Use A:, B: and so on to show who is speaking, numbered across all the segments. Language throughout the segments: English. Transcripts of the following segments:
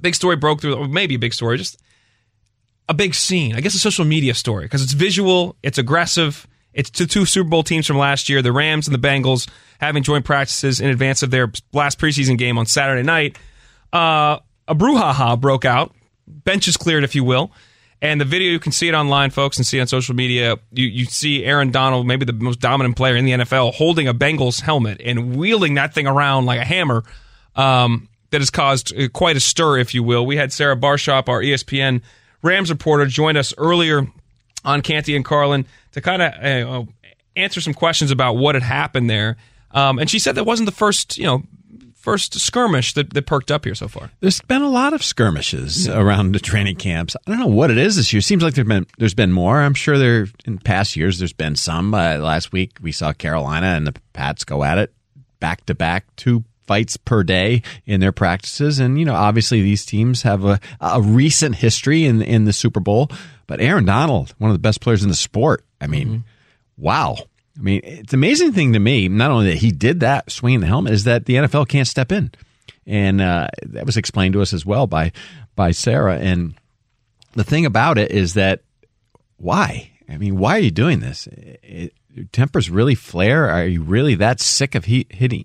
A: Big story broke through, or maybe a big story, just a big scene. I guess a social media story because it's visual, it's aggressive. It's the two Super Bowl teams from last year, the Rams and the Bengals, having joint practices in advance of their last preseason game on Saturday night. Uh, a brouhaha broke out, benches cleared, if you will. And the video, you can see it online, folks, and see on social media. You, you see Aaron Donald, maybe the most dominant player in the NFL, holding a Bengals helmet and wheeling that thing around like a hammer. Um, that has caused uh, quite a stir, if you will. We had Sarah Barshop, our ESPN Rams reporter, join us earlier on Canty and Carlin to kind of uh, answer some questions about what had happened there. Um, and she said that wasn't the first, you know, first skirmish that, that perked up here so far.
B: There's been a lot of skirmishes around the training camps. I don't know what it is this year. Seems like there's been there's been more. I'm sure there in past years there's been some. Uh, last week we saw Carolina and the Pats go at it back to back, two fights per day in their practices. And you know, obviously these teams have a, a recent history in in the Super Bowl. But Aaron Donald, one of the best players in the sport. I mean, wow. I mean, it's an amazing thing to me. Not only that he did that swinging the helmet, is that the NFL can't step in, and uh, that was explained to us as well by by Sarah. And the thing about it is that why? I mean, why are you doing this? It, your tempers really flare. Are you really that sick of he, hitting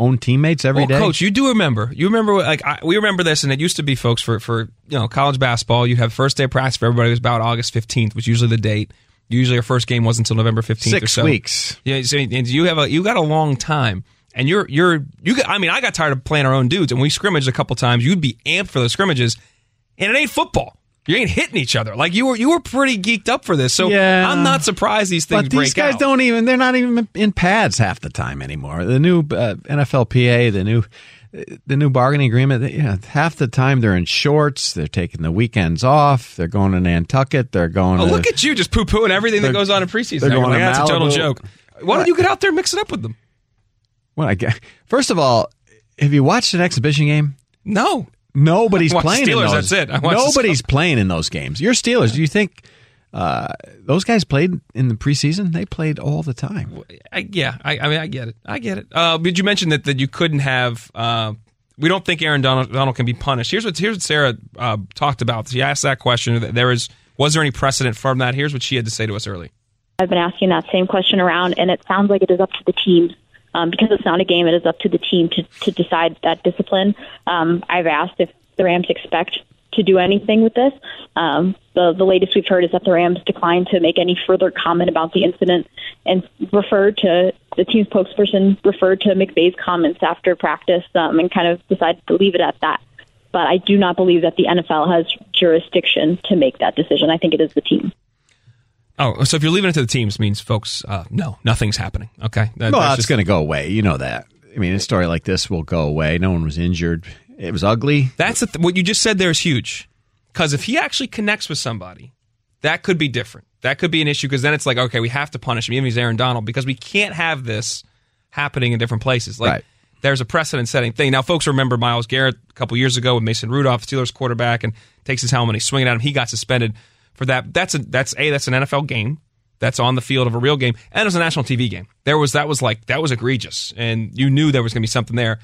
B: own teammates every
A: well,
B: day?
A: Coach, you do remember. You remember, like I, we remember this, and it used to be, folks, for for you know college basketball. You have first day of practice for everybody. It was about August fifteenth, was usually the date. Usually, our first game wasn't until November fifteenth or
B: Six
A: so.
B: weeks.
A: Yeah, so and you have a you got a long time, and you're you're you. Got, I mean, I got tired of playing our own dudes, and we scrimmaged a couple times. You'd be amped for those scrimmages, and it ain't football. You ain't hitting each other. Like you were you were pretty geeked up for this. So
B: Yeah.
A: I'm not surprised these things
B: But these guys
A: out.
B: don't even, they're not even in pads half the time anymore. The new uh, NFLPA, the new. The new bargaining agreement, you know, half the time they're in shorts. They're taking the weekends off. They're going to Nantucket. They're going
A: Oh,
B: to.
A: look at you just poo pooing everything that goes on in preseason.
B: they're going
A: like, That's a total joke. Why don't you get out there and mix it up with them?
B: Well, I guess, first of all, have you watched an exhibition game?
A: No.
B: Nobody's
A: I watched
B: playing
A: Steelers,
B: in those.
A: that's it. I watched
B: Nobody's playing in those games. Your Steelers. Do you think uh, those guys played in the preseason? They played all the time.
A: I, yeah, I, I mean, I get it. I get it. Uh, did you mention that, that you couldn't have? Uh, we don't think Aaron Donald, Donald can be punished. Here's what here's what Sarah uh, talked about. She asked that question. There is was there any precedent from that? Here's what she had to say to us early.
C: I've been asking that same question around, and it sounds like it is up to the team. Um, because it's not a game, it is up to the team to, to decide that discipline. Um, I've asked if the Rams expect to do anything with this. Um, the, the latest we've heard is that the Rams declined to make any further comment about the incident and referred to the team's spokesperson referred to McVay's comments after practice um, and kind of decided to leave it at that. But I do not believe that the NFL has jurisdiction to make that decision. I think it is the team.
A: Oh, so if you're leaving it to the teams, means folks, uh, no, nothing's happening. Okay, That-
B: well,
A: just-
B: going to go away. You know that. I mean, a story like this will go away. No one was injured. It was ugly.
A: That's the th- what you just said. There is huge because if he actually connects with somebody, that could be different. That could be an issue because then it's like, okay, we have to punish him, even if he's Aaron Donald, because we can't have this happening in different places. Like
B: Right.
A: there's a precedent-setting thing. Now, folks remember Myles Garrett a couple years ago with Mason Rudolph, Steelers quarterback, and takes his helmet, and he's swinging at him. He got suspended for that. That's a that's a that's an NFL game. That's on the field of a real game, and it was a national TV game. There was that was like that was egregious, and you knew there was going to be something there.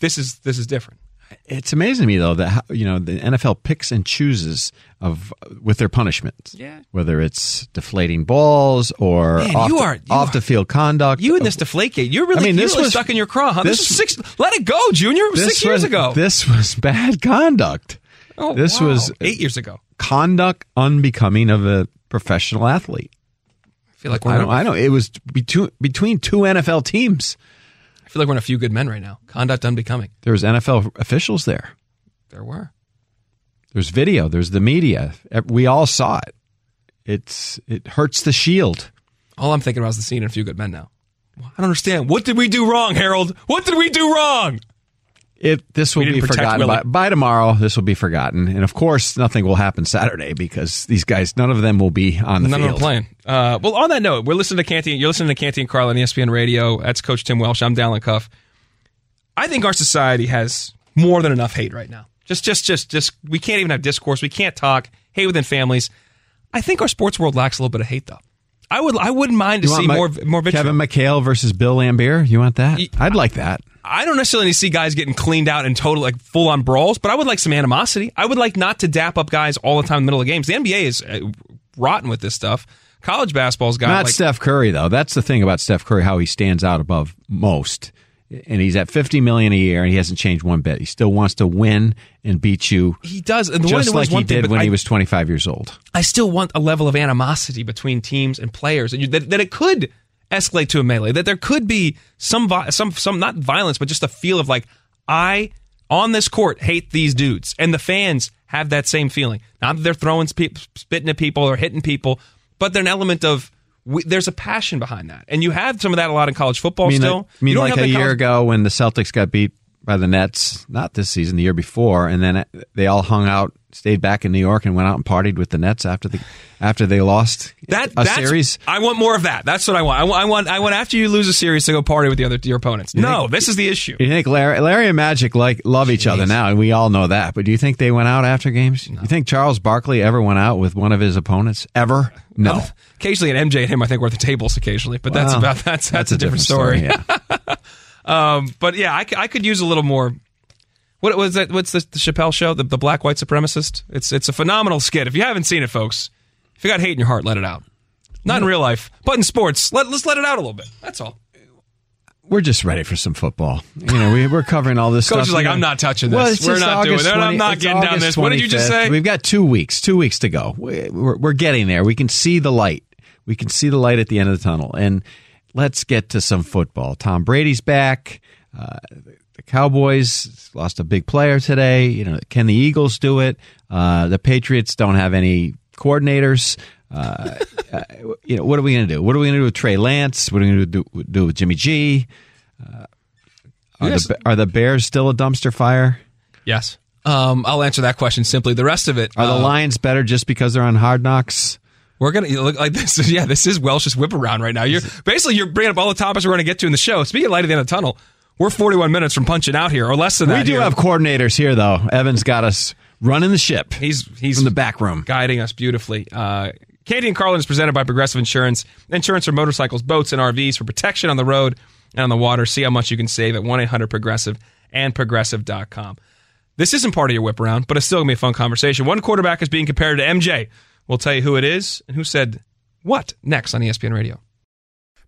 A: This is this is different.
B: It's amazing to me though that how, you know the NFL picks and chooses of with their punishments.
A: Yeah.
B: Whether it's deflating balls or
A: Man,
B: off,
A: you are- you
B: off
A: are-
B: the field conduct.
A: You and this Deflategate, you're really,
B: I mean,
A: you're
B: this
A: really
B: was-
A: stuck in your craw, huh? This,
B: this-
A: was six. Let it go, Junior. It was
B: This
A: six years ago.
B: This was bad conduct.
A: oh,
B: this
A: wow.
B: was
A: eight years ago.
B: Conduct unbecoming of a professional athlete.
A: I feel like we're
B: I
A: a-
B: I know. It was between between two NFL teams.
A: I feel like we're in a few good men right now. Conduct unbecoming.
B: There was NFL officials there.
A: There were.
B: There's video. There's the media. We all saw it. It's it hurts the shield.
A: All I'm thinking about is the scene in A Few Good Men now. I don't understand. What did we do wrong, Harold? What did we do wrong?
B: It this will be forgotten by,
A: Willie.
B: by tomorrow. This will be forgotten, and of course, nothing will happen Saturday because these guys, none of them will be on the
A: None of
B: field.
A: them playing. Uh, well, on that note, we're listening to Canty. You're listening to Canty and Carl on ESPN Radio. That's Coach Tim Welsh. I'm Dalen Cuff. I think our society has more than enough hate right now. Just, just, just, just. We can't even have discourse. We can't talk. Hate within families. I think our sports world lacks a little bit of hate, though. I would, I wouldn't mind to see
B: Ma-
A: more, more vitriol.
B: Kevin McHale versus Bill Laimbeer. You want that? I'd like that.
A: I don't necessarily need to see guys getting cleaned out and total like full on brawls, but I would like some animosity. I would like not to dap up guys all the time in the middle of games. The NBA is uh, rotten with this stuff. College basketball's got
B: Not
A: like
B: Steph Curry though. That's the thing about Steph Curry, how he stands out above most. And he's at fifty million a year, and he hasn't changed one bit. He still wants to win and beat you,
A: he does. And the one
B: just
A: was
B: like he
A: one thing,
B: did when
A: I,
B: he was twenty five years old.
A: I still want a level of animosity between teams and players, and you, that, that it could escalate to a melee. That there could be some some some not violence, but just a feel of like I on this court hate these dudes, and the fans have that same feeling. Not that they're throwing spitting at people or hitting people, but there's an element of we, there's a passion behind that, and you have some of that a lot in college football.
B: I mean,
A: still,
B: like, I mean, like a year
A: college-
B: ago when the Celtics got beat by the Nets, not this season, the year before, and then they all hung out, stayed back in New York, and went out and partied with the Nets after the after they lost
A: That
B: a
A: that's,
B: series.
A: I want more of that. That's what I want. I want. I want. I want after you lose a series to go party with the other your opponents. No, this is the issue.
B: You think Larry, Larry and Magic like love each other now, and we all know that. But do you think they went out after games? You think Charles Barkley ever went out with one of his opponents ever? No.
A: Occasionally, an MJ and him, I think, were at the tables occasionally, but that's about that's that's, a, different, story.
B: Yeah.
A: Um, but yeah, I, I could use a little more. What was that? What's the, the Chappelle show? The, the black white supremacist. It's it's a phenomenal skit. If you haven't seen it, folks, if you got hate in your heart, let it out. Not in real life, but in sports, let let's let it out a little bit. That's all.
B: We're just ready for some football. You know, we, we're covering all this
A: Coach
B: stuff.
A: is like, I'm not touching this.
B: Well,
A: We're not doing
B: August
A: that. I'm not getting down
B: August
A: this. What did you just say?
B: We've got two weeks, two weeks to go. We- We're, we're getting there. We can see the light. We can see the light at the end of the tunnel. And let's get to some football. Tom Brady's back. Uh, the Cowboys lost a big player today. You know, can the Eagles do it? Uh, the Patriots don't have any coordinators. Uh, uh, you know, what are we going to do? What are we going to do with Trey Lance? What are we going to do, do with Jimmy G? Uh, are,
A: Yes.
B: the, are the Bears still a dumpster fire?
A: yes. Um, I'll answer that question simply. The rest of it,
B: Are the
A: uh,
B: Lions better just because they're on Hard Knocks?
A: We're gonna look like this. Is, Yeah, this is Welsh's whip around right now. You're basically you're bringing up all the topics we're going to get to in the show. Speaking of light at the end of the tunnel, we're 41 minutes from punching out here, or less than that.
B: We do
A: here.
B: have coordinators here, though. Evan's got us running the ship.
A: He's he's
B: from the back room.
A: guiding us beautifully. Uh, Canty and Carlin is presented by Progressive Insurance. Insurance for motorcycles, boats, and RVs for protection on the road and on the water. See how much you can save at 1 800 Progressive and Progressive.com. This isn't part of your whip around, but it's still going to be a fun conversation. One quarterback is being compared to MJ. We'll tell you who it is and who said what next on ESPN Radio.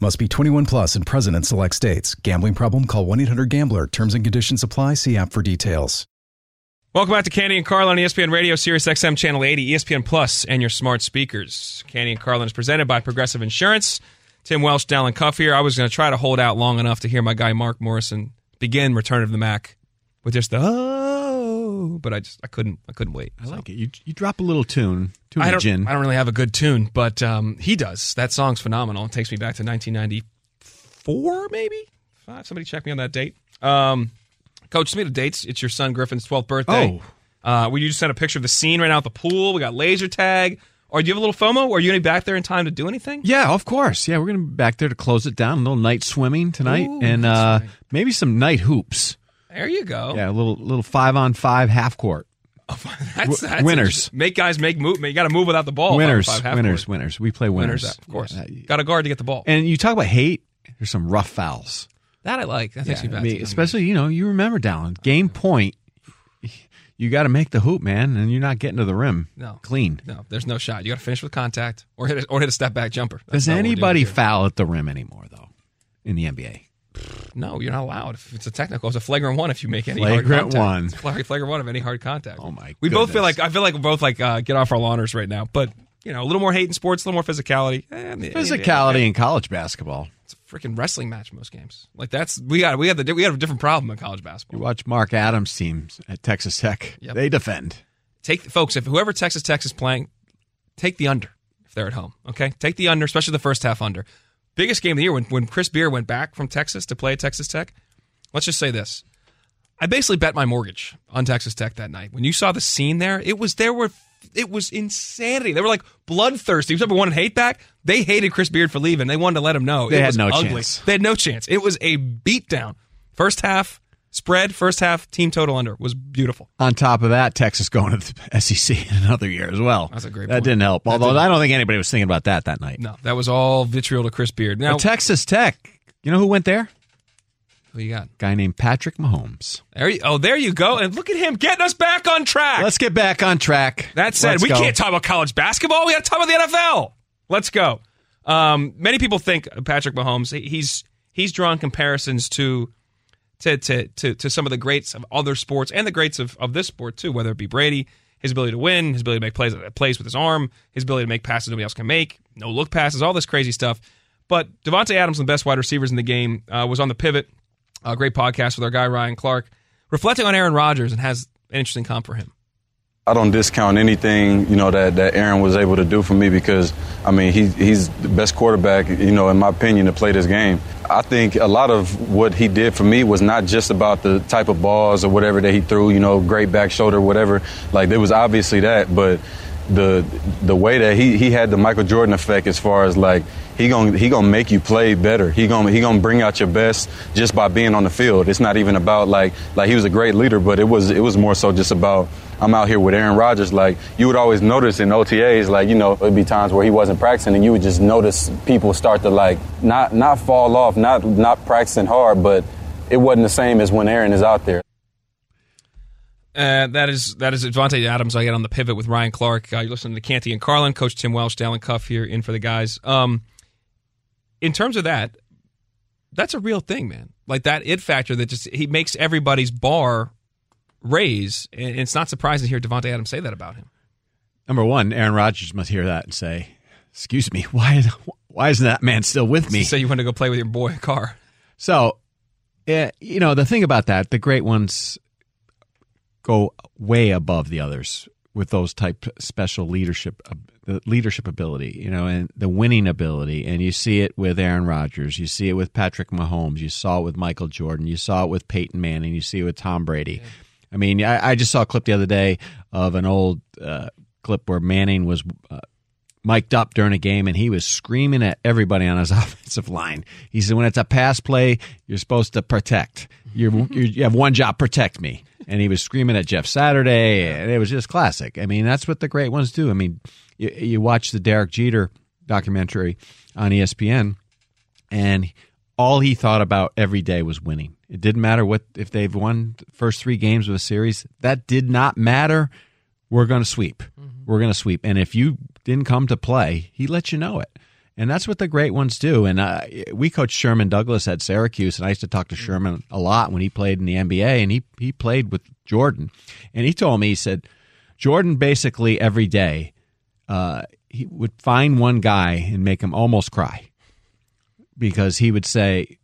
D: Must be 21 plus and present in select states. Gambling problem? Call 1 800 Gambler. Terms and conditions apply. See app for details.
A: Welcome back to Canty and Carlin on ESPN Radio, Sirius XM Channel 80, ESPN Plus, and your smart speakers. Canty and Carlin is presented by Progressive Insurance. Tim Welsh, Dalen Cuff here. I was going to try to hold out long enough to hear my guy Mark Morrison begin Return of the Mack with just the oh. But I just I couldn't I couldn't wait.
B: I like it. You you drop a little tune, tune
A: I don't,
B: gin.
A: I don't really have a good tune, but um, he does. That song's phenomenal. It takes me back to 1994, maybe. Five. Somebody check me on that date. Um, Coach, speaking of dates, it's your son Griffin's 12th birthday.
B: Oh.
A: Uh, will you just send a picture of the scene right now at the pool? We got laser tag. Or do you have a little FOMO? Or are you going to be back there in time to do anything?
B: Yeah, of course. Yeah, we're gonna be back there to close it down. A little night swimming tonight,
A: Ooh,
B: and uh,
A: swimming.
B: maybe some night hoops.
A: There you go.
B: Yeah, a little little five on five half court.
A: That's, that's
B: winners.
A: Make guys make move. You got to move without the ball.
B: winners,
A: Five, half
B: winners,
A: court.
B: winners. We play winners,
A: Winners, of course.
B: Yeah.
A: got a guard to get the ball.
B: And you talk about hate. There's some rough fouls.
A: that I like. That
B: Yeah,
A: me back.
B: I mean, especially you know you remember Dalen game point. You got to make the hoop, man, and you're not getting to the rim.
A: No.
B: clean.
A: No, there's no shot. You got to finish with contact or hit a, or hit a step back jumper. That's
B: Does
A: not what we're doing
B: anybody foul at the rim anymore, though, in the NBA?
A: No, you're not allowed. If it's a technical, it's a flagrant one if you make any hard
B: Flagrant
A: contact.
B: one.
A: It's flagrant one of any hard contact.
B: Oh, my god.
A: We both feel like I feel like we're both like uh, get off our lawners right now, but you know a little more hate in sports, a little more physicality. Eh,
B: Physicality in college basketball.
A: It's a freaking wrestling match most games. Like that's we got we got the we have a different problem in college basketball.
B: You watch Mark Adams' teams at Texas Tech.
A: Yep.
B: They defend.
A: Take folks if whoever Texas Tech is playing, take the under if they're at home. Okay, take the under, especially the first half under. Biggest game of the year when when Chris Beard went back from Texas to play at Texas Tech. Let's just say this. I basically bet my mortgage on Texas Tech that night. When you saw the scene there, it was there were it was insanity. They were like bloodthirsty. Someone wanted hate back, they hated Chris Beard for leaving. They wanted to let him know.
B: They
A: it
B: had
A: was
B: no
A: ugly.
B: chance.
A: They had no chance. It was a beatdown. First half spread, first half team total under was beautiful.
B: On top of that, Texas going to the SEC in another year as well.
A: That's a great
B: That
A: point.
B: didn't help.
A: That
B: Although
A: didn't-
B: I don't think anybody was thinking about that that night.
A: No, that was all vitriol to Chris Beard. Now,
B: But Texas Tech, you know who went there?
A: who you got?
B: guy named Patrick Mahomes.
A: There you, oh, there you go. And look at him getting us back on track.
B: Let's get back on track.
A: That said,
B: Let's
A: we
B: go.
A: can't talk about college basketball. We got to talk about the NFL. Let's go. Um, many people think Patrick Mahomes. He's he's drawn comparisons to to, to to to some of the greats of other sports and the greats of, of this sport too. Whether it be Brady, his ability to win, his ability to make plays plays with his arm, his ability to make passes nobody else can make, no look passes, all this crazy stuff. But Davante Adams, one of the best wide receivers in the game, uh, was on the pivot. A great podcast with our guy Ryan Clark, reflecting on Aaron Rodgers and has an interesting comp for him.
E: I don't discount anything, you know, that, that Aaron was able to do for me because, I mean, he, he's the best quarterback, you know, in my opinion, to play this game. I think a lot of what he did for me was not just about the type of balls or whatever that he threw, you know, great back shoulder, whatever. Like, there was obviously that, but the the way that he, he had the Michael Jordan effect as far as like he gonna he gonna make you play better. He gonna he gonna bring out your best just by being on the field. It's not even about like like he was a great leader, but it was it was more so just about I'm out here with Aaron Rodgers. Like you would always notice in OTAs, like you know it'd be times where he wasn't practicing, and you would just notice people start to like not not fall off, not not practicing hard, but it wasn't the same as when Aaron is out there.
A: Uh, that is that is Davante Adams. I get on the pivot with Ryan Clark. Uh, you listen to Canty and Carlin, Coach Tim Welsh, Dalen Cuff here in for the guys. Um, in terms of that, that's a real thing, man. Like that it factor that just he makes everybody's bar raise, and it's not surprising to hear Davante Adams say that about him.
B: Number one, Aaron Rodgers must hear that and say, "Excuse me, why why isn't that man still with me?"
A: Say you want to go play with your boy Carr.
B: So, yeah, you know, the thing about that, the great ones go way above the others with those type special leadership the leadership ability, you know, and the winning ability. And you see it with Aaron Rodgers, you see it with Patrick Mahomes, you saw it with Michael Jordan, you saw it with Peyton Manning, you see it with Tom Brady. I mean, I, I just saw a clip the other day of an old uh, clip where Manning was uh, mic'd up during a game and he was screaming at everybody on his offensive line. He said, "When it's a pass play, you're supposed to protect. You're, you're, you have one job: protect me." And he was screaming at Jeff Saturday, and it was just classic. I mean, that's what the great ones do. I mean, you, you watch the Derek Jeter documentary on ESPN, and all he thought about every day was winning. It didn't matter what if they've won the first three games of a series. That did not matter. We're going to sweep. We're going to sweep. And if you didn't come to play, he let you know it. And that's what the great ones do. And uh, we coached Sherman Douglas at Syracuse, and I used to talk to Sherman a lot when he played in the NBA, and he he played with Jordan. And he told me, he said, Jordan basically every day, uh, he would find one guy and make him almost cry because he would say,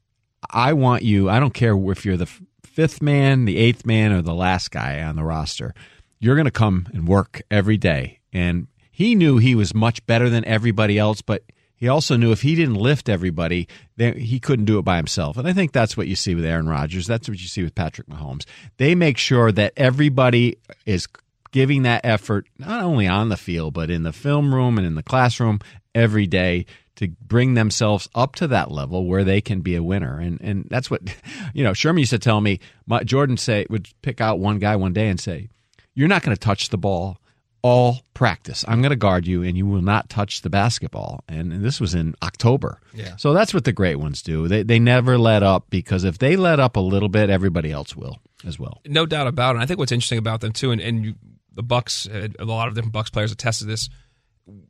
B: I want you, I don't care if you're the fifth man, the eighth man, or the last guy on the roster. You're going to come and work every day. And he knew he was much better than everybody else, but he also knew if he didn't lift everybody, he couldn't do it by himself. And I think that's what you see with Aaron Rodgers. That's what you see with Patrick Mahomes. They make sure that everybody is giving that effort, not only on the field, but in the film room and in the classroom every day to bring themselves up to that level where they can be a winner. And and that's what you know. Sherman used to tell me. My, Jordan say would pick out one guy one day and say, "You're not going to touch the ball all practice. I'm going to guard you, and you will not touch the basketball." And, and this was in October.
A: Yeah.
B: So that's what the great ones do. They they never let up because if they let up a little bit, everybody else will as well.
A: No doubt about it. And I think what's interesting about them too, and, and you, the Bucks, uh, a lot of different Bucks players attested this.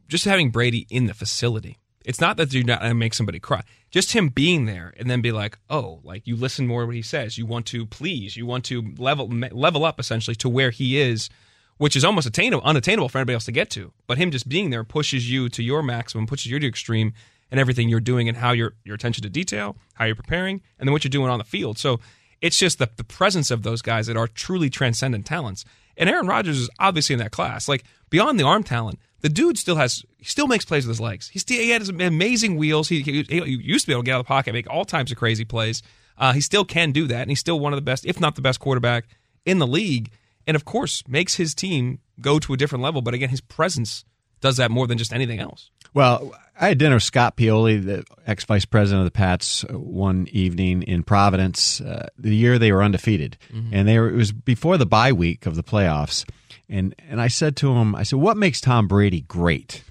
A: Just having Brady in the facility it's not that you're not make somebody cry. Just him being there and then be like, oh, like you listen more what he says. You want to please. You want to level level up essentially to where he is, which is almost attainable, unattainable for anybody else to get to. But him just being there pushes you to your maximum, pushes you to extreme, and everything you're doing and how your your attention to detail, how you're preparing, and then what you're doing on the field. So it's just the the presence of those guys that are truly transcendent talents. And Aaron Rodgers is obviously in that class. Like beyond the arm talent, the dude still has he still makes plays with his legs. He still he had his amazing wheels. He, he, he used to be able to get out of the pocket, make all types of crazy plays. Uh, he still can do that, and he's still one of the best, if not the best, quarterback in the league. And of course, makes his team go to a different level. But again, his presence does that more than just anything else.
B: Well, I had dinner with Scott Pioli, the ex vice president of the Pats, one evening in Providence. Uh, the year they were undefeated, mm-hmm. and they were, it was before the bye week of the playoffs. And and I said to him, I said, "What makes Tom Brady great?"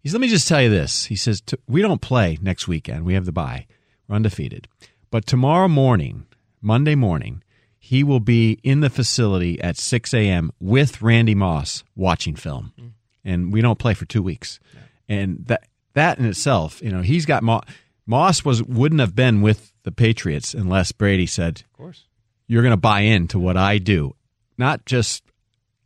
B: He said, "Let me just tell you this." He says, "We don't play next weekend. We have the bye. We're undefeated. But tomorrow morning, Monday morning, he will be in the facility at 6 a.m. with Randy Moss watching film, mm. and we don't play for two weeks. Yeah. And that that in itself, you know, he's got Moss. Moss was wouldn't have been with the Patriots unless Brady said,
A: "Of course,
B: you're going to buy into what I do, not just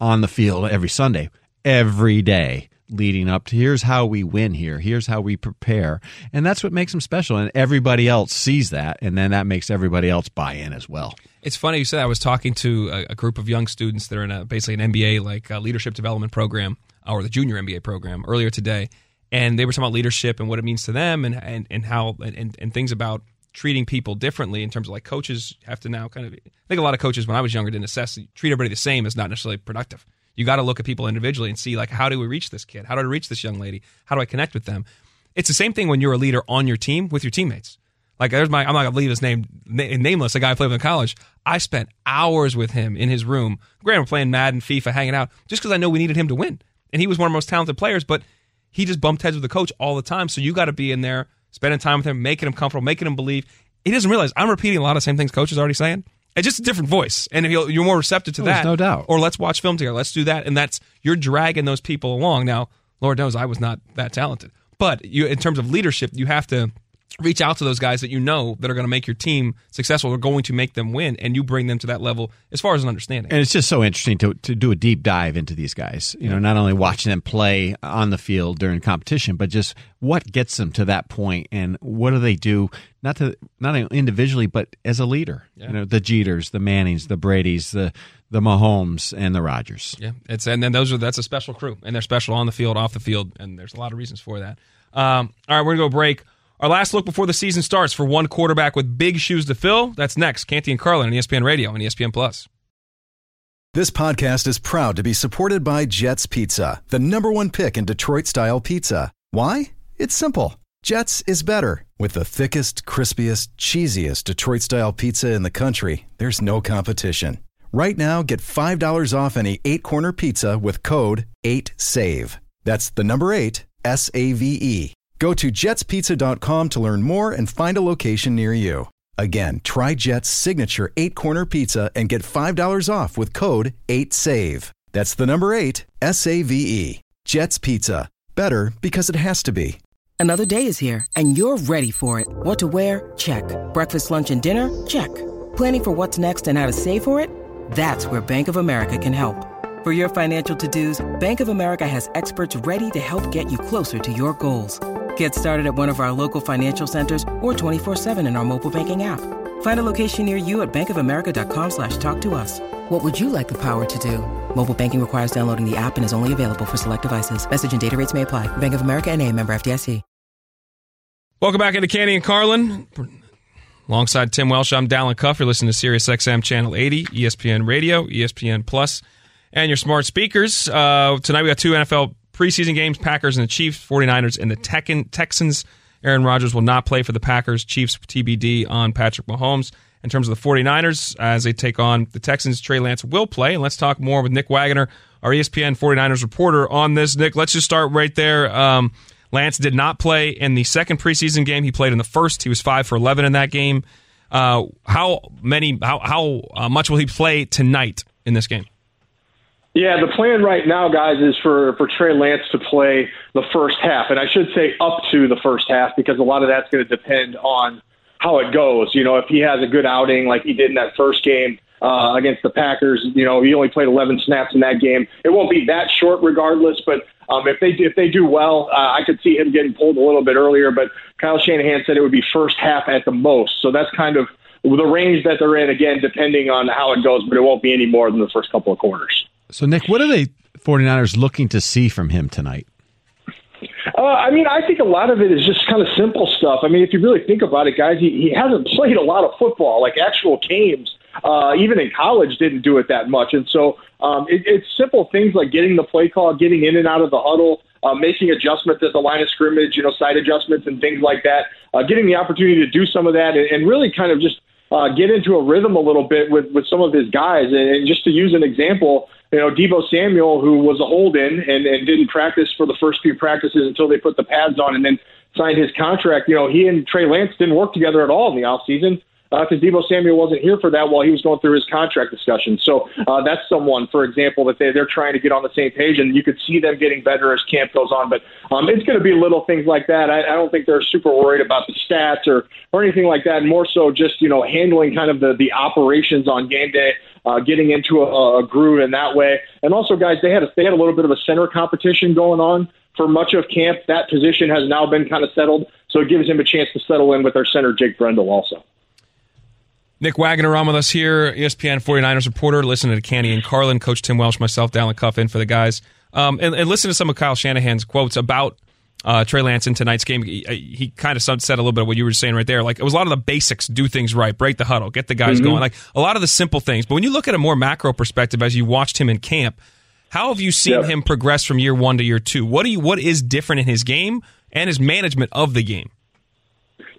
B: on the field every Sunday, every day." leading up to here's how we win here here's how we prepare and that's what makes them special and everybody else sees that and then that makes everybody else buy in as well
A: it's funny you said i was talking to a, group of young students that are in a, basically an mba like uh, leadership development program uh, or the junior mba program earlier today and they were talking about leadership and what it means to them and and, and how and, and things about treating people differently in terms of like coaches have to now kind of I think a lot of coaches when I was younger didn't assess treat everybody the same is not necessarily productive. You got to look at people individually and see like how do we reach this kid? How do I reach this young lady? How do I connect with them? It's the same thing when you're a leader on your team with your teammates. Like there's my I'm not gonna leave his name nameless. A guy I played with in college. I spent hours with him in his room. Granted, we're playing Madden, FIFA, hanging out, just because I know we needed him to win, and he was one of the most talented players. But he just bumped heads with the coach all the time. So you got to be in there, spending time with him, making him comfortable, making him believe. He doesn't realize I'm repeating a lot of the same things coach is already saying. It's just a different voice, and you're more receptive to
B: oh,
A: that.
B: no doubt.
A: Or let's watch film together. Let's do that, and that's you're dragging those people along. Now, Lord knows I was not that talented, but you, in terms of leadership, you have to reach out to those guys that you know that are going to make your team successful, are going to make them win, and you bring them to that level as far as an understanding.
B: And it's just so interesting to, to do a deep dive into these guys. You know, not only watching them play on the field during competition, but just what gets them to that point and what do they do not to not individually but as a leader. Yeah. You know, the Jeters, the Mannings, the Brady's, the the Mahomes and the Rodgers.
A: Yeah, it's and then those are that's a special crew, and they're special on the field, off the field, and there's a lot of reasons for that. Um, all right, we're gonna go break. Our last look before the season starts for one quarterback with big shoes to fill. That's next. Canty and Carlin on ESPN Radio and ESPN Plus.
D: This podcast is proud to be supported by Jets Pizza, the number one pick in Detroit style pizza. Why? It's simple. Jets is better. With the thickest, crispiest, cheesiest Detroit style pizza in the country, there's no competition. Right now, get $5 off any eight corner pizza with code 8SAVE. That's the number eight, S A V E. Go to jetspizza.com to learn more and find a location near you. Again, try Jet's signature eight corner pizza and get $5 off with code 8SAVE. That's the number eight, S A V E. Jet's Pizza. Better because it has to be.
F: Another day is here and you're ready for it. What to wear? Check. Breakfast, lunch, and dinner? Check. Planning for what's next and how to save for it? That's where Bank of America can help. For your financial to dos, Bank of America has experts ready to help get you closer to your goals. Get started at one of our local financial centers or 24-7 in our mobile banking app. Find a location near you at bankofamerica.com slash talk to us. What would you like the power to do? Mobile banking requires downloading the app and is only available for select devices. Message and data rates may apply. Bank of America and a member FDIC.
A: Welcome back into Canty and Carlin. Alongside Tim Welsh, I'm Dalen Cuff. You're listening to Sirius XM Channel 80, ESPN Radio, ESPN Plus, and your smart speakers. Uh, tonight we got two NFL preseason games, Packers and the Chiefs, 49ers and the Tekken, Texans. Aaron Rodgers will not play for the Packers. Chiefs TBD on Patrick Mahomes. In terms of the 49ers, as they take on the Texans, Trey Lance will play. And let's talk more with Nick Wagoner, our ESPN 49ers reporter, on this. Nick, let's just start right there. Um, Lance did not play in the second preseason game. He played in the first. He was five for eleven in that game. Uh, how many? How how uh, much will he play tonight in this game?
G: Yeah, the plan right now, guys, is for for Trey Lance to play the first half, and I should say up to the first half because a lot of that's going to depend on how it goes. You know, if he has a good outing like he did in that first game uh, against the Packers, you know, he only played 11 snaps in that game. It won't be that short, regardless, but um, if they if they do well, uh, I could see him getting pulled a little bit earlier. But Kyle Shanahan said it would be first half at the most. So that's kind of the range that they're in. Again, depending on how it goes, but it won't be any more than the first couple of quarters.
B: So Nick, what are the 49ers looking to see from him tonight?
G: Uh, I mean, I think a lot of it is just kind of simple stuff. I mean, if you really think about it, guys, he, he hasn't played a lot of football, like actual games. Uh, even in college, didn't do it that much. And so um, it, it's simple things like getting the play call, getting in and out of the huddle, uh, making adjustments at the line of scrimmage, you know, side adjustments and things like that. Uh, getting the opportunity to do some of that and, and really kind of just uh, get into a rhythm a little bit with, with some of his guys. And, and just to use an example, you know, Deebo Samuel, who was a hold in and, and didn't practice for the first few practices until they put the pads on and then signed his contract. You know, he and Trey Lance didn't work together at all in the offseason because uh, Deebo Samuel wasn't here for that while he was going through his contract discussion. So uh, that's someone, for example, that they, they're trying to get on the same page, and you could see them getting better as camp goes on. But um, it's going to be little things like that. I, I don't think they're super worried about the stats or or anything like that. More so, just you know, handling kind of the the operations on game day. Uh, getting into a, a groove in that way, and also, guys, they had a, they had a little bit of a center competition going on for much of camp. That position has now been kind of settled, so it gives him a chance to settle in with our center, Jake Brendel, also.
A: Nick Wagoner on with us here, ESPN 49ers reporter, listening to Canty and Carlin, Coach Tim Welsh, myself, Dalen Cuff in for the guys. Um, and, and, listen to some of Kyle Shanahan's quotes about uh, Trey Lance in tonight's game. He, he kind of said a little bit of what you were saying right there. Like, it was a lot of the basics, do things right, break the huddle, get the guys mm-hmm. going. Like, a lot of the simple things. But when you look at a more macro perspective as you watched him in camp, how have you seen yep. him progress from year one to year two? What do you, what is different in his game and his management of the game?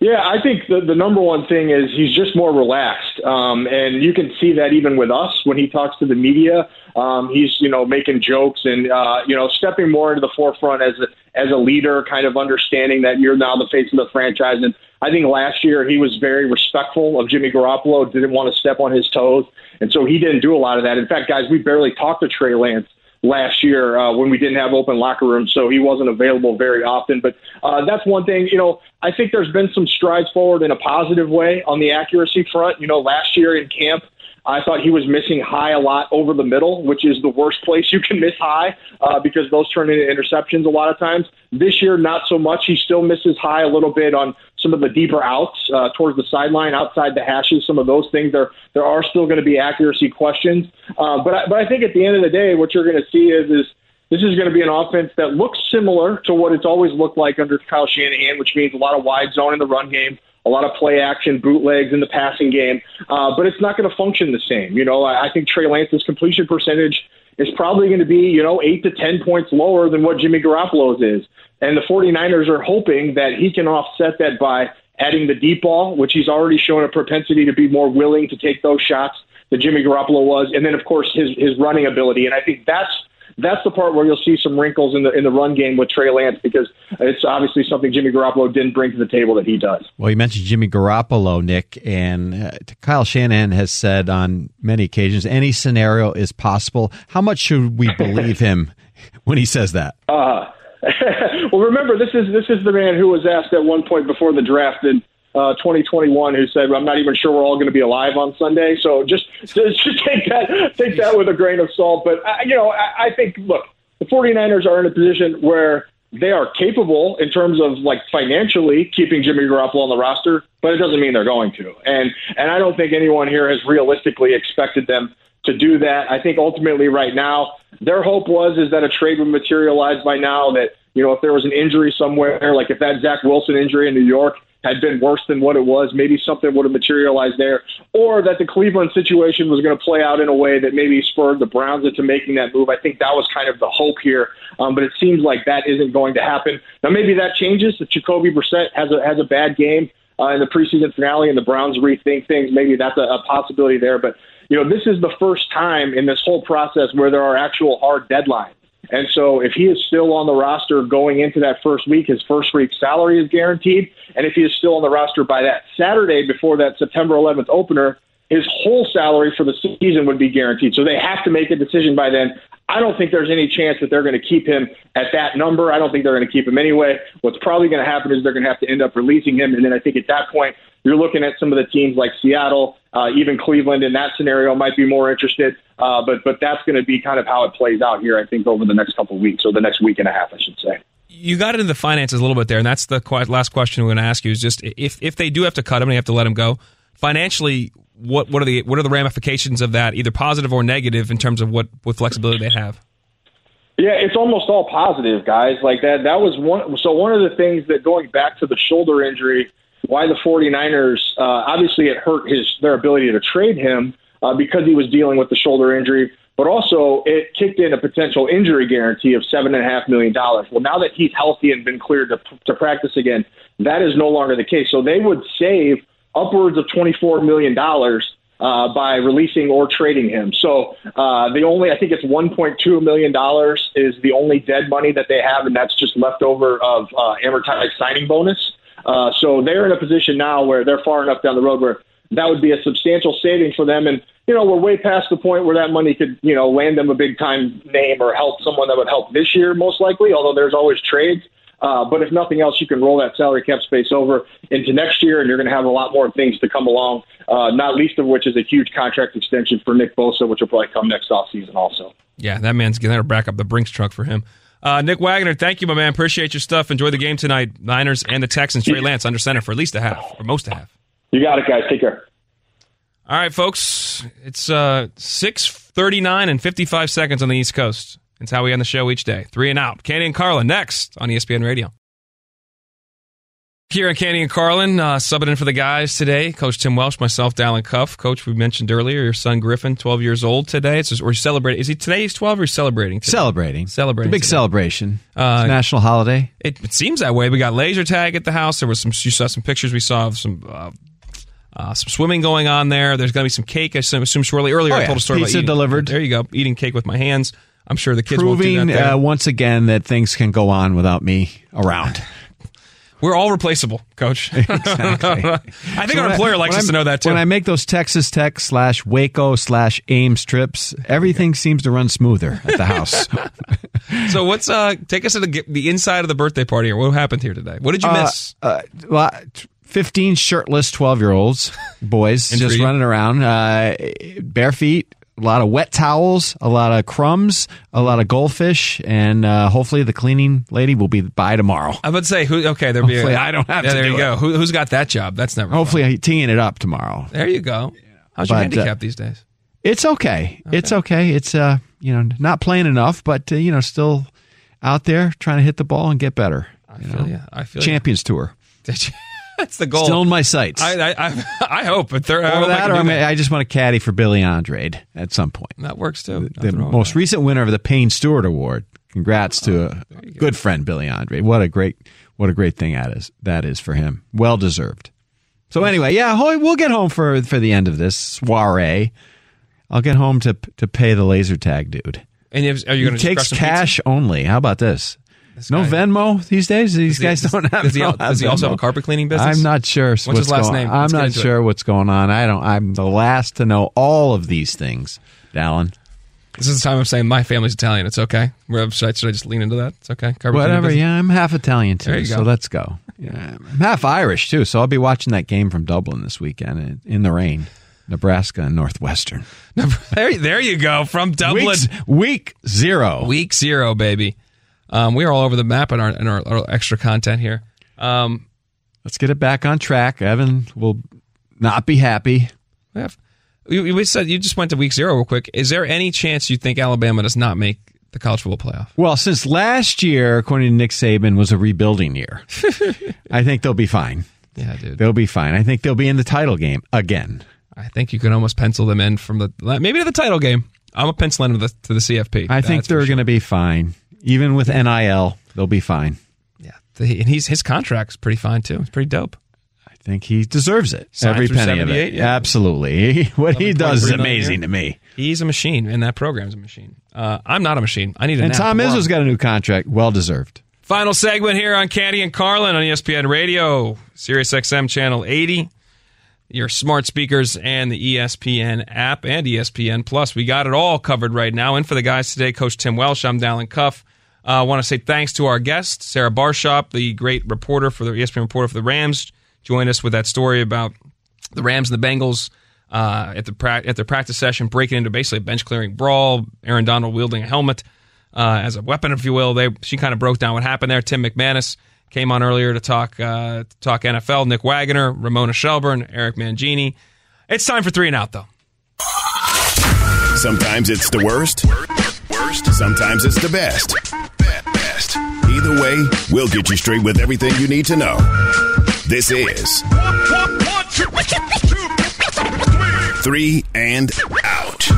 G: Yeah, I think the, the number one thing is he's just more relaxed, um, and you can see that even with us when he talks to the media. Um, he's you know making jokes and uh, you know stepping more into the forefront as a, as a leader, kind of understanding that you're now the face of the franchise. And I think last year he was very respectful of Jimmy Garoppolo, didn't want to step on his toes, and so he didn't do a lot of that. In fact, guys, we barely talked to Trey Lance last year uh, when we didn't have open locker rooms, so he wasn't available very often. But uh, that's one thing. You know, I think there's been some strides forward in a positive way on the accuracy front. You know, last year in camp, I thought he was missing high a lot over the middle, which is the worst place you can miss high uh, because those turn into interceptions a lot of times. This year, not so much. He still misses high a little bit on some of the deeper outs uh, towards the sideline, outside the hashes. Some of those things there there are still going to be accuracy questions. Uh, but I, but I think at the end of the day, what you're going to see is is this is going to be an offense that looks similar to what it's always looked like under Kyle Shanahan, which means a lot of wide zone in the run game, a lot of play action, bootlegs in the passing game, uh, but it's not going to function the same. You know, I, I think Trey Lance's completion percentage is probably going to be, you know, eight to 10 points lower than what Jimmy Garoppolo's is. And the 49ers are hoping that he can offset that by adding the deep ball, which he's already shown a propensity to be more willing to take those shots that Jimmy Garoppolo was. And then, of course, his, his running ability. And I think that's that's the part where you'll see some wrinkles in the in the run game with Trey Lance because it's obviously something Jimmy Garoppolo didn't bring to the table that he does.
B: Well, you mentioned Jimmy Garoppolo, Nick, and uh, Kyle Shanahan has said on many occasions any scenario is possible. How much should we believe him when he says that?
G: Uh, well, remember this is this is the man who was asked at one point before the draft and uh, 2021 who said, "I'm not even sure we're all going to be alive on Sunday." So just just, take that take that with a grain of salt. But uh, you know, I, I think look, the 49ers are in a position where they are capable in terms of like financially keeping Jimmy Garoppolo on the roster, but it doesn't mean they're going to. And and I don't think anyone here has realistically expected them to do that. I think ultimately right now their hope was is that a trade would materialize by now that you know if there was an injury somewhere like if that Zach Wilson injury in New York had been worse than what it was, maybe something would have materialized there, or that the Cleveland situation was going to play out in a way that maybe spurred the Browns into making that move. I think that was kind of the hope here, um, but it seems like that isn't going to happen. Now, maybe that changes. If Jacoby Brissett has a has a bad game uh, in the preseason finale and the Browns rethink things, maybe that's a, a possibility there. But you know, this is the first time in this whole process where there are actual hard deadlines. And so if he is still on the roster going into that first week, his first week salary is guaranteed. And if he is still on the roster by that Saturday before that September 11th opener, his whole salary for the season would be guaranteed. So they have to make a decision by then. I don't think there's any chance that they're going to keep him at that number. I don't think they're going to keep him anyway. What's probably going to happen is they're going to have to end up releasing him. And then I think at that point, you're looking at some of the teams like Seattle, uh, even Cleveland in that scenario might be more interested. Uh, but but that's going to be kind of how it plays out here, I think, over the next couple of weeks or the next week and a half, I should say.
A: You got into the finances a little bit there, and that's the last question we're going to ask you. Is just if if they do have to cut him and they have to let him go financially, what what are the what are the ramifications of that, either positive or negative, in terms of what what flexibility they have?
G: Yeah, it's almost all positive, guys. Like that. That was one. So one of the things that going back to the shoulder injury, why the 49ers uh, obviously it hurt his their ability to trade him uh, because he was dealing with the shoulder injury, but also it kicked in a potential injury guarantee of seven and a half million dollars. Well, now that he's healthy and been cleared to, to practice again, that is no longer the case. So they would save upwards of twenty four million dollars. Uh, by releasing or trading him. So uh, the only, I think it's $1.2 million is the only dead money that they have, and that's just left over of uh, amortized signing bonus. Uh, so they're in a position now where they're far enough down the road where that would be a substantial saving for them. And, you know, we're way past the point where that money could, you know, land them a big time name or help someone that would help this year, most likely, although there's always trades. Uh, but if nothing else, you can roll that salary cap space over into next year, and you're going to have a lot more things to come along, uh, not least of which is a huge contract extension for Nick Bosa, which will probably come next offseason also.
A: Yeah, that man's going to back up the Brinks truck for him. Uh, Nick Wagoner, thank you, my man. Appreciate your stuff. Enjoy the game tonight. Niners and the Texans. Trey Lance under center for at least a half, or most a half.
G: You got it, guys. Take care.
A: All right, folks. It's uh, 6.39 and 55 seconds on the East Coast. It's how we end the show each day. Three and out. Canty and Carlin next on ESPN Radio. Here in Canty and Carlin, uh, subbing in for the guys today. Coach Tim Welsh, myself, Dalen Cuff. Coach, we mentioned earlier, your son Griffin, 12 years old today. It's just, or celebrating. Is he today? He's 12 or celebrating? Today?
B: Celebrating.
A: Celebrating.
B: It's a big
A: today.
B: celebration. Uh, national holiday.
A: It, it, seems that way. We got laser tag at the house. There was some. You saw some pictures. We saw of some. Uh, uh, some swimming going on there. There's going to be some cake. I assume shortly earlier.
B: Oh,
A: I told a story
B: Pizza
A: about eating,
B: delivered.
A: There you go, eating cake with my hands. I'm sure the kids
B: Proving,
A: won't do that.
B: Uh, once again, that things can go on without me around.
A: We're all replaceable, Coach.
B: Exactly.
A: I think so our employer I, likes us
B: I'm,
A: to know that too.
B: When I make those Texas Tech slash Waco slash Ames trips, everything seems to run smoother at the house.
A: so what's uh? Take us to the, the inside of the birthday party. Or what happened here today? What did you
B: uh,
A: miss?
B: Uh, well, 15 shirtless 12 year olds, boys, just running around, uh, bare feet, a lot of wet towels, a lot of crumbs, a lot of goldfish, and uh, hopefully the cleaning lady will be by tomorrow.
A: I would say, who? Okay, there'll
B: hopefully
A: be. A,
B: I don't have
A: yeah,
B: to.
A: There you
B: it.
A: go. Who, has got that job? That's never.
B: Hopefully,
A: fun.
B: teeing it up tomorrow.
A: There you go. How's your
B: But,
A: handicap
B: uh,
A: these days?
B: It's okay. okay. It's okay. It's uh, you know, not playing enough, but uh, you know, still out there trying to hit the ball and get better.
A: I feel
B: know?
A: you. I feel
B: Champions
A: you.
B: Tour.
A: That's the goal.
B: Still in my sights.
A: I I, I, I hope, but there,
B: or that, or I, I just want to caddy for Billy Andrade at some point.
A: That works too.
B: The, the most recent winner of the Payne Stewart Award. Congrats to
A: Oh,
B: a good friend, Billy Andrade. What a great, what a great thing that is. That is for him. Well deserved. So anyway, yeah, we'll get home for for the end of this soiree. I'll get home to to pay the laser tag dude.
A: And if, are you going
B: to takes cash pizza? only? How about this? This no guy, Venmo these days. These guys
A: does,
B: don't have.
A: Does he,
B: don't
A: does he
B: have
A: also have a carpet cleaning business?
B: I'm not sure.
A: What's,
B: what's
A: his last
B: going,
A: name?
B: I'm
A: Let's
B: not sure
A: it.
B: what's going on. I don't. I'm the last to know all of these things, Dalen.
A: This is the time I'm saying my family's Italian. It's okay. Should I, should I just lean into that? It's okay.
B: Carpet cleaning. Whatever. Yeah, I'm half Italian too.
A: There you go.
B: So let's go. Yeah, I'm half Irish too. So I'll be watching that game from Dublin this weekend in the rain. Nebraska and Northwestern.
A: There, there you go. From Dublin.
B: Weeks, week zero.
A: Week zero, baby. Um, we are all over the map in our in our, our extra content here. Um,
B: Let's get it back on track. Evan will not be happy.
A: we have we said you just went to week zero real quick. Is there any chance you think Alabama does not make the college football playoff?
B: Well, since last year, according to Nick Saban, was a rebuilding year, I think they'll be fine.
A: Yeah, dude.
B: They'll be fine. I think they'll be in the title game again.
A: I think you can almost pencil them in from the maybe to the title game. I'm a pencil in to the, to the CFP.
B: I think they're
A: sure.
B: going to be fine. Even with NIL, they'll be fine.
A: Yeah, The- and he's his contract's pretty fine too. It's pretty dope.
B: I think he deserves it.
A: Signed
B: Every penny of it.
A: yeah.
B: Absolutely. What he does is
A: 11.3 million a
B: amazing to me.
A: He's a machine, and that program's a machine. Uh, I'm not a machine. I need a
B: And. Tom. Izzo's got a new contract. Well deserved.
A: Final segment here on Canty and Carlin on ESPN Radio, Sirius XM channel 80, your smart speakers, and the ESPN app and ESPN Plus. We got it all covered right now. And for the guys today, Coach Tim Welsh, I'm Dalen Cuff. Uh, I want to say thanks to our guest, Sarah Barshop, the great reporter for the ESPN reporter for the Rams, joined us with that story about the Rams and the Bengals uh, at the pra- at their practice session, breaking into basically a bench clearing brawl. Aaron Donald wielding a helmet uh, as a weapon, if you will. They she kind of broke down what happened there. Tim McManus came on earlier to talk uh, to talk NFL. Nick Wagoner, Ramona Shelburne, Eric Mangini. It's time for three and out though.
H: Sometimes it's the. Worst. Sometimes it's the best. Either way, we'll get you straight with everything you need to know. This is Three and Out.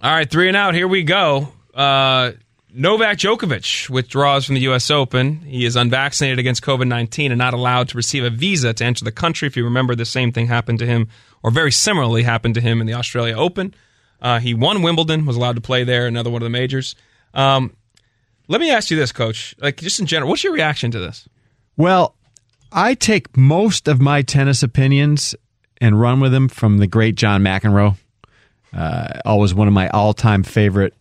A: All right, three and out. Here we go. Uh, Novak Djokovic withdraws from the U.S. Open. He is unvaccinated against COVID 19 and not allowed to receive a visa to enter the country. If you remember, the same thing happened to him, or very similarly happened to him in the Australia Open. Uh, he won Wimbledon, was allowed to play there, another one of the majors. Um, let me ask you this, Coach. Like, just in general, what's your reaction to this?
B: Well, I take most of my tennis opinions and run with them from the great John McEnroe. Uh, always one of my all-time favorite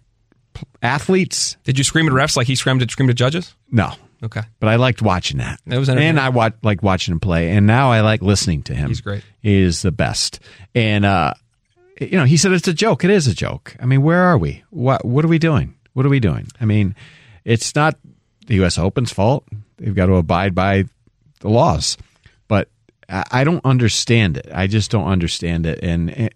B: athletes.
A: Did you scream at refs like he screamed at, screamed at judges?
B: No,
A: Okay.
B: but I liked watching that.
A: That was
B: and I wa- like watching him play. And now I like listening to him.
A: He's great.
B: He is the best. And uh, you know, he said it's a joke. It is a joke. I mean, where are we? What What are we doing? What are we doing? I mean, it's not the U.S. Open's fault. They've got to abide by the laws. But I don't understand it. I just don't understand it. And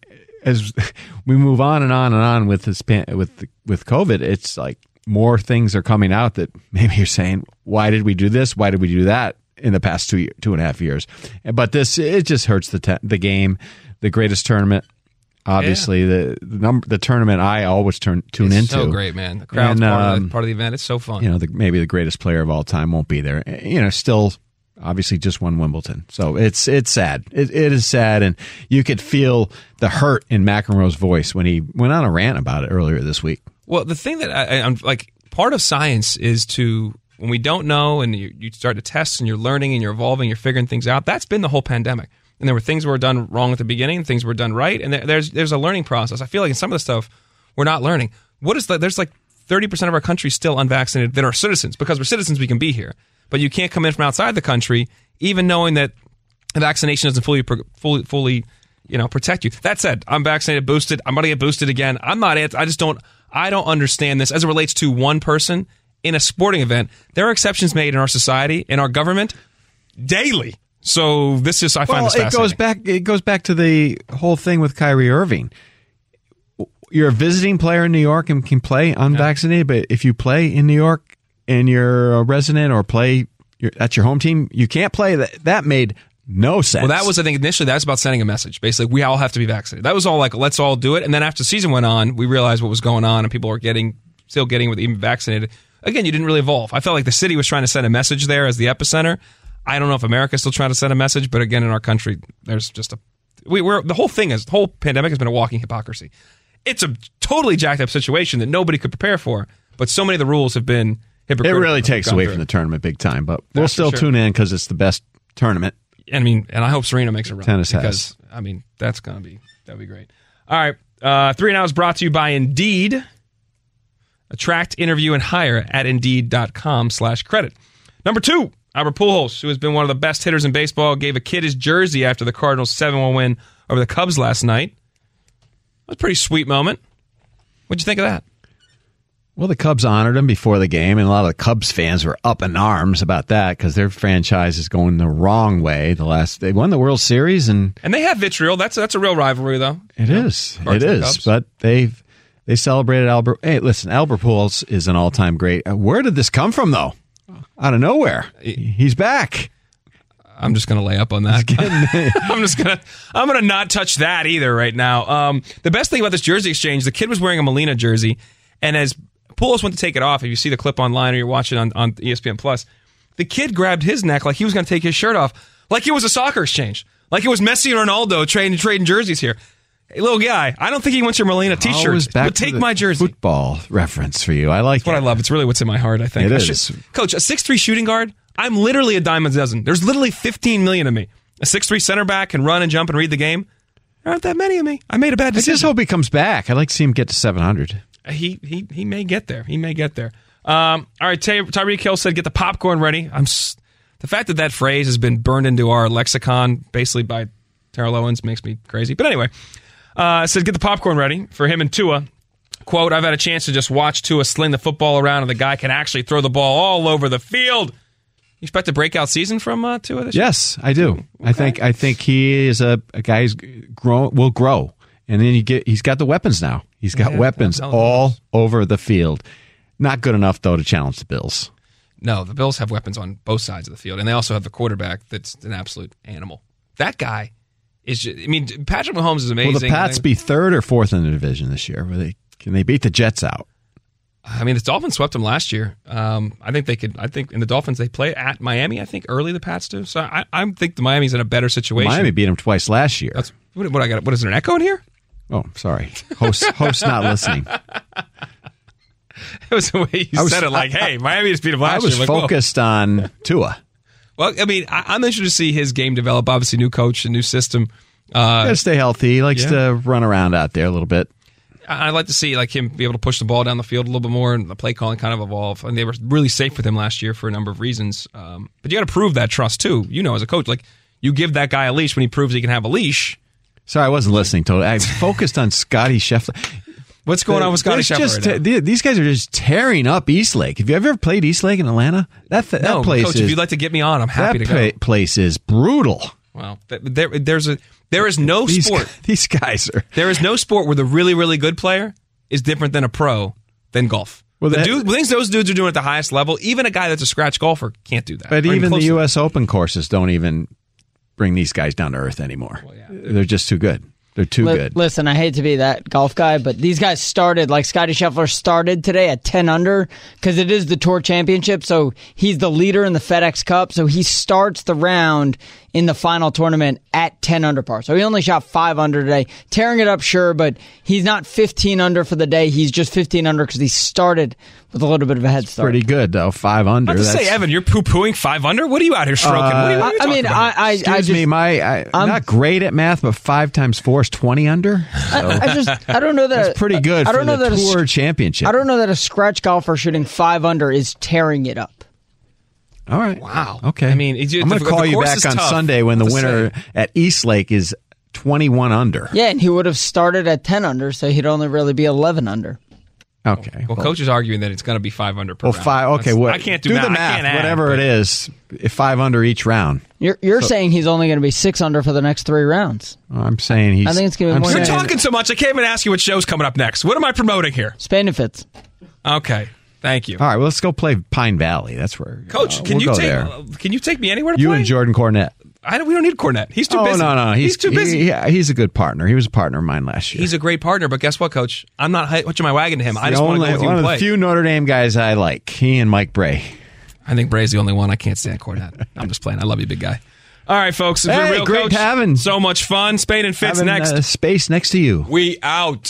B: as we move on and on and on with this with with COVID, it's like more things are coming out that maybe you're saying, why did we do this? Why did we do that in the past two year- two and a half years? But this it just hurts the te- the game, the greatest tournament. Obviously, the the, number, the tournament I always turn tune
A: It's
B: into.
A: so great, man. The crowd's
B: And,
A: part, of
B: um,
A: the, part of the event. It's so fun.
B: you know, the, maybe the greatest player of all time won't be there. You know, still obviously just won Wimbledon. So it's it's sad. It, it is sad, and you could feel the hurt in McEnroe's voice when he went on a rant about it earlier this week.
A: Well, the thing that I, I'm like, part of science is to when we don't know and you, you start to test and you're learning and you're evolving, you're figuring things out. That's been the whole pandemic. And there were things were done wrong at the beginning, things were done right, and there's there's a learning process. I feel like in some of the stuff we're not learning. What is that? There's like 30 percent of our country still unvaccinated that are citizens because we're citizens. We can be here, but you can't come in from outside the country, even knowing that the vaccination doesn't fully fully fully you know protect you. That said, I'm vaccinated, boosted. I'm going to get boosted again. I'm not. anti- I just don't. I don't understand this as it relates to one person in a sporting event. There are exceptions made in our society, in our government, daily. So this is I find
B: well,
A: this
B: it goes back. It goes back to the whole thing with Kyrie Irving. You're a visiting player in New York and can play unvaccinated, but if you play in New York and you're a resident or play your, that's your home team, you can't play. That that made no sense.
A: Well, that was I think initially that was about sending a message. Basically, we all have to be vaccinated. That was all like let's all do it. And then after the season went on, we realized what was going on, and people were getting still getting with even vaccinated. Again, you didn't really evolve. I felt like the city was trying to send a message there as the epicenter. I don't know if America's still trying to send a message, but again, in our country, there's just a we, we're the whole thing is the whole pandemic has been a walking hypocrisy. It's a totally jacked up situation that nobody could prepare for, but so many of the rules have been
B: it
A: hypocritical.
B: really takes away
A: through.
B: from the tournament big time. But we'll
A: That's
B: still
A: sure.
B: tune in because it's the best tournament.
A: I mean, and I hope Serena makes a run.
B: Tennis has.
A: I mean that's gonna be that'd be great. All right, uh, three now is brought to you by Indeed. Attract, interview, and hire at Indeed.com/slash credit. Number two, Albert Pujols, who has been one of the best hitters in baseball, gave a kid his jersey after the Cardinals' seven-one win over the Cubs last night. That was a pretty sweet moment. What'd you think of that?
B: Well, the Cubs honored him before the game, and a lot of the Cubs fans were up in arms about that because their franchise is going the wrong way. The last they won the World Series, and
A: And they have vitriol. That's that's a real rivalry, though.
B: it is,
A: Cards
B: it is. But they've they celebrated Albert. Hey, listen, Albert Pujols is an all time great. Where did this come from, though? Out of nowhere, he's back.
A: I'm just gonna lay up on that. I'm just gonna I'm gonna not touch that either right now. Um, the best thing about this jersey exchange, the kid was wearing a Molina jersey, and as Pujols went to take it off, if you see the clip online or you're watching on, on ESPN Plus, the kid grabbed his neck like he was gonna take his shirt off, like it was a soccer exchange, like it was Messi and Ronaldo trading trading jerseys here. Hey, little guy, I don't think he wants your Molina T-shirt, but take my jersey.
B: Football reference for you. I like
A: That's what I love. It's really what's in my heart. I think
B: It
A: I
B: is.
A: should- Coach, a six three shooting guard. I'm literally a dime a dozen. There's literally 15 million of me. A six three center back can run and jump and read the game. There aren't that many of me. I made a bad decision.
B: I just hope he comes back. I'd like to see him get to 700.
A: he he he may get there. He may get there. Um, all right, Ty- Tyreek Hill said, "Get the popcorn ready." I'm s- the fact that that phrase has been burned into our lexicon, basically by Terrell Owens, makes me crazy. But anyway, uh, said, "Get the popcorn ready for him and Tua." Quote: I've had a chance to just watch Tua sling the football around, and the guy can actually throw the ball all over the field. You expect a breakout season from uh, Tua this year?
B: Yes, I do. I think I think he is a, a guy who's grow will grow, and then you get he's got the weapons now. He's got
A: Yeah,
B: weapons all over the field. Not good enough though to challenge the Bills.
A: No, the Bills have weapons on both sides of the field, and they also have the quarterback that's an absolute animal. That guy is. Just, I mean, Patrick Mahomes is amazing.
B: Will the Pats be third or fourth in the division this year? Will they can they beat the Jets out?
A: I mean, the Dolphins swept them last year. Um, I think they could. I think in the Dolphins they play at Miami. I think early the Pats do. So I, I think the Miami's in a better situation.
B: Miami beat them twice last year.
A: That's what, what I got. What is there an echo in here?
B: oh, sorry, host host not listening.
A: It was the way you
B: I was-
A: said it. Like, hey, Miami just beat them last
B: I was
A: year. Like, whoa.
B: focused on Tua.
A: Well, I mean, I, I'm interested to see his game develop. Obviously, new coach, a new system.
B: Got
A: Uh,
B: to stay healthy. He likes
A: yeah.
B: to run around out there a little bit.
A: I- I'd like to see like him be able to push the ball down the field a little bit more and the play calling kind of evolve. And they were really safe with him last year for a number of reasons. Um, but you got to prove that trust too. You know, as a coach, like you give that guy a leash when he proves he can have a leash.
B: Sorry, I wasn't listening to it. I focused on Scotty Scheffler.
A: What's going on with Scotty Scheffler
B: just-
A: right
B: These guys are just tearing up Eastlake. Have you ever played Eastlake in Atlanta? That th-
A: no,
B: that place
A: coach,
B: is
A: if you'd like to get me on, I'm happy to go.
B: pla- place is brutal.
A: Well, there, there's a there is no
B: These,
A: sport.
B: these guys are.
A: There is no sport where the really really good player is different than a pro than golf.
B: Well,
A: the
B: that-
A: dude, things those dudes are doing at the highest level, even a guy that's a scratch golfer can't do that.
B: But
A: Or
B: even the. U.S. Open courses don't even bring these guys down to earth anymore. They're just too good. They're too
I: Li-
B: good.
I: Listen, I hate to be that golf guy, but these guys started like Scotty Scheffler started today at 10 under because it is the Tour Championship. So he's the leader in the FedEx Cup. So he starts the round in the final tournament at 10 under par. So he only shot 5 under today. Tearing it up, sure, but he's not 15 under for the day. He's just 15 under because he started with a little bit of a head start.
B: Pretty good though. Five under.
A: I was to say, Evan, you're poo pooing five under. What are you out here stroking? what are you, what are you
I: I, I mean,
A: about?
I: I, I, I
B: Excuse
I: just,
B: me, my I, I'm not great at math, but five times four is twenty under. So
I: I just, I don't know that
B: that's pretty good
I: I
B: for
I: don't know
B: the
I: that a
B: tour championship.
I: I don't know that a scratch golfer shooting five under is tearing it up.
B: All right.
A: Wow.
B: Okay.
A: I mean, it's-
B: I'm going to call you back on
A: tough.
B: Sunday when the winner
A: saying.
B: at Eastlake is 21 under.
I: Yeah, and he would have started at 10 under, so he'd only really be 11 under.
B: Okay.
A: well, coach is arguing that it's going to be five under per
B: Well,
A: round.
B: five. Okay.
A: That's-
B: Well,
A: I can't do,
B: do
A: math.
B: the
A: I
B: math.
A: can't add,
B: whatever
A: but-
B: it is, if five under each round.
I: You're you're saying he's only going to be six under for the next three rounds.
B: I'm saying he's.
I: I think it's gonna be
B: I'm
I: more
A: You're talking so much. I can't even ask you what show's coming up next. What am I promoting here?
I: Spain and Fitz.
A: Okay. Thank you.
B: All right. Well, let's go play Pine Valley. That's where.
A: Coach,
B: uh,
A: can
B: we'll
A: you take
B: there.
A: uh, can you take me anywhere to play?
B: You
A: play?
B: and Jordan Cornette.
A: I don't, we don't need Cornette. He's too
B: oh
A: busy.
B: no, no,
A: he's, too busy.
B: He, he- he's a good partner. He was a partner of mine last year.
A: He's a great partner, but guess what, Coach? I'm not hitching my wagon to him. I
B: The
A: just want to go with you
B: one
A: and
B: of
A: play.
B: the few Notre Dame guys I like. He and Mike Brey.
A: I think Brey's the only one I can't stand Cornette. I'm just playing. I love you, big guy. All right, folks. It's been
B: Hey,
A: real
B: great
A: coach.
B: having-
A: so much fun. Spain and Fitz
B: Having,
A: next.
B: uh, space next to you.
A: we out.